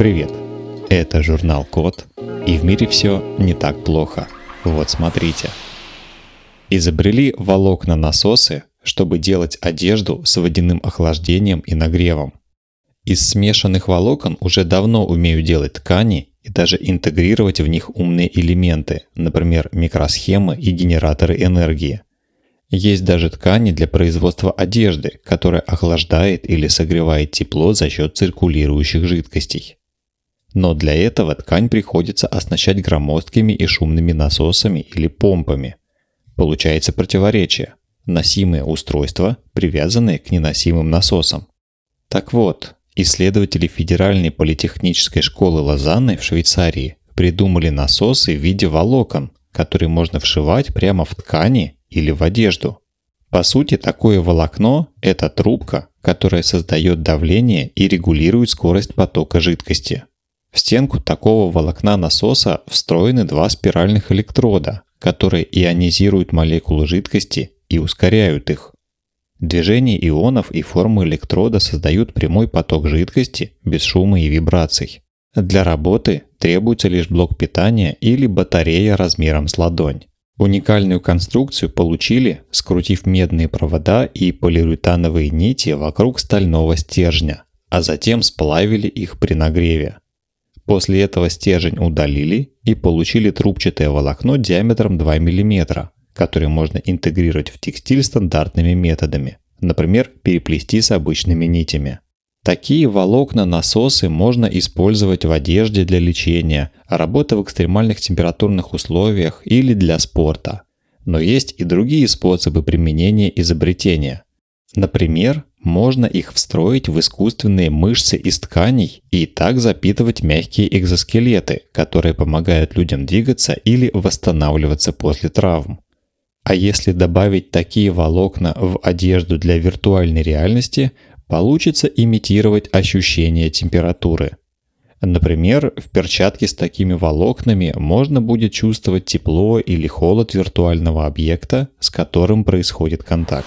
Привет! Это журнал Код, и в мире все не так плохо. Вот смотрите. Изобрели волокна-насосы, чтобы делать одежду с водяным охлаждением и нагревом. Из смешанных волокон уже давно умеют делать ткани и даже интегрировать в них умные элементы, например, микросхемы и генераторы энергии. Есть даже ткани для производства одежды, которая охлаждает или согревает тепло за счет циркулирующих жидкостей. Но для этого ткань приходится оснащать громоздкими и шумными насосами или помпами. Получается противоречие. Носимые устройства, привязанные к неносимым насосам. Так вот, исследователи Федеральной политехнической школы Лозанны в Швейцарии придумали насосы в виде волокон, которые можно вшивать прямо в ткани или в одежду. По сути, такое волокно – это трубка, которая создает давление и регулирует скорость потока жидкости. В стенку такого волокна насоса встроены два спиральных электрода, которые ионизируют молекулы жидкости и ускоряют их. Движение ионов и формы электрода создают прямой поток жидкости без шума и вибраций. Для работы требуется лишь блок питания или батарея размером с ладонь. Уникальную конструкцию получили, скрутив медные провода и полиуретановые нити вокруг стального стержня, а затем сплавили их при нагреве. После этого стержень удалили и получили трубчатое волокно диаметром 2 мм, которое можно интегрировать в текстиль стандартными методами, например, переплести с обычными нитями. Такие волокна-насосы можно использовать в одежде для лечения, работы в экстремальных температурных условиях или для спорта. Но есть и другие способы применения изобретения. Например, можно их встроить в искусственные мышцы из тканей и так запитывать мягкие экзоскелеты, которые помогают людям двигаться или восстанавливаться после травм. А если добавить такие волокна в одежду для виртуальной реальности, получится имитировать ощущение температуры. Например, в перчатке с такими волокнами можно будет чувствовать тепло или холод виртуального объекта, с которым происходит контакт.